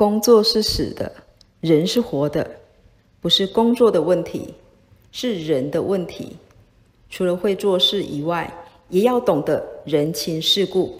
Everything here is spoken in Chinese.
工作是死的人是活的不是工作的问题是人的问题。除了会做事以外也要懂得人情世故。